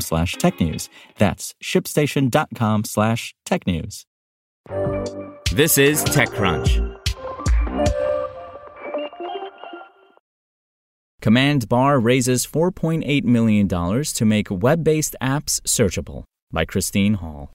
slash technews. That's shipstation.com slash technews. This is TechCrunch. Command Bar raises $4.8 million to make web based apps searchable by Christine Hall.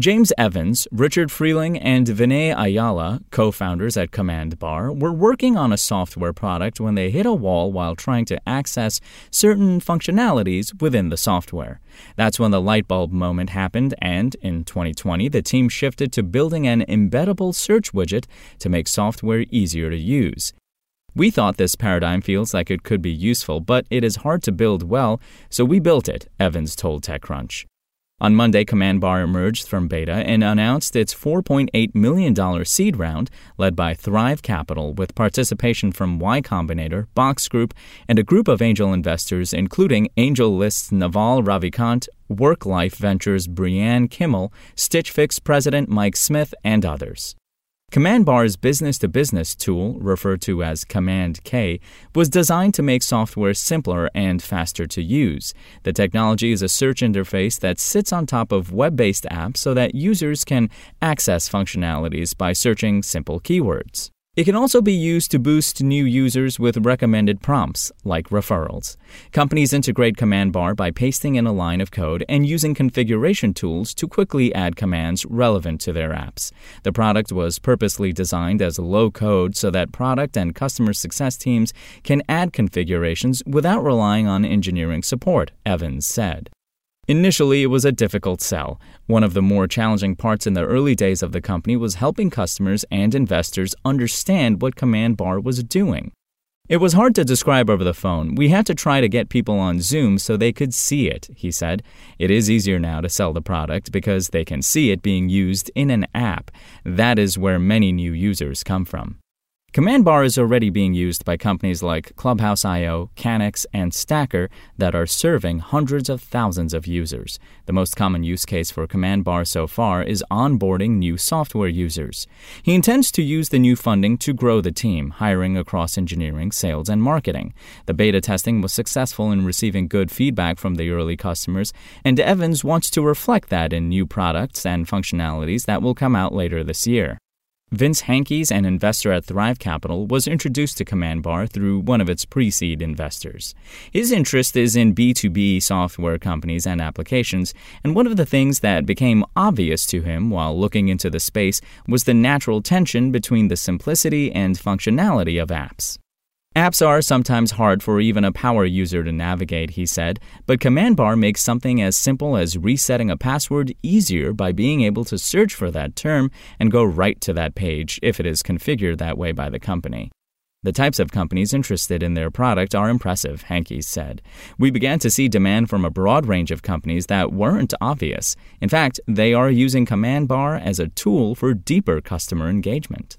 James Evans, Richard Freeling, and Vinay Ayala, co founders at Command Bar, were working on a software product when they hit a wall while trying to access certain functionalities within the software. That's when the light bulb moment happened, and in 2020, the team shifted to building an embeddable search widget to make software easier to use. We thought this paradigm feels like it could be useful, but it is hard to build well, so we built it, Evans told TechCrunch. On Monday, Command Bar emerged from beta and announced its $4.8 million seed round, led by Thrive Capital, with participation from Y Combinator, Box Group, and a group of angel investors, including AngelList's Naval Ravikant, WorkLife Ventures' Brianne Kimmel, Stitch Fix president Mike Smith, and others. Command Bar's business to business tool, referred to as Command K, was designed to make software simpler and faster to use. The technology is a search interface that sits on top of web based apps so that users can access functionalities by searching simple keywords. It can also be used to boost new users with recommended prompts, like referrals. Companies integrate Command Bar by pasting in a line of code and using configuration tools to quickly add commands relevant to their apps. The product was purposely designed as low code so that product and customer success teams can add configurations without relying on engineering support, Evans said. Initially, it was a difficult sell. One of the more challenging parts in the early days of the company was helping customers and investors understand what Command Bar was doing. It was hard to describe over the phone. We had to try to get people on Zoom so they could see it, he said. It is easier now to sell the product because they can see it being used in an app. That is where many new users come from. Command Bar is already being used by companies like Clubhouse.io, Canix, and Stacker that are serving hundreds of thousands of users. The most common use case for Command Bar so far is onboarding new software users. He intends to use the new funding to grow the team, hiring across engineering, sales, and marketing. The beta testing was successful in receiving good feedback from the early customers, and Evans wants to reflect that in new products and functionalities that will come out later this year. Vince Hankes, an investor at Thrive Capital, was introduced to Command Bar through one of its pre seed investors. His interest is in B2B software companies and applications, and one of the things that became obvious to him while looking into the space was the natural tension between the simplicity and functionality of apps. Apps are sometimes hard for even a power user to navigate, he said, but Command Bar makes something as simple as resetting a password easier by being able to search for that term and go right to that page if it is configured that way by the company. The types of companies interested in their product are impressive, Hankes said. We began to see demand from a broad range of companies that weren't obvious. In fact, they are using Command Bar as a tool for deeper customer engagement.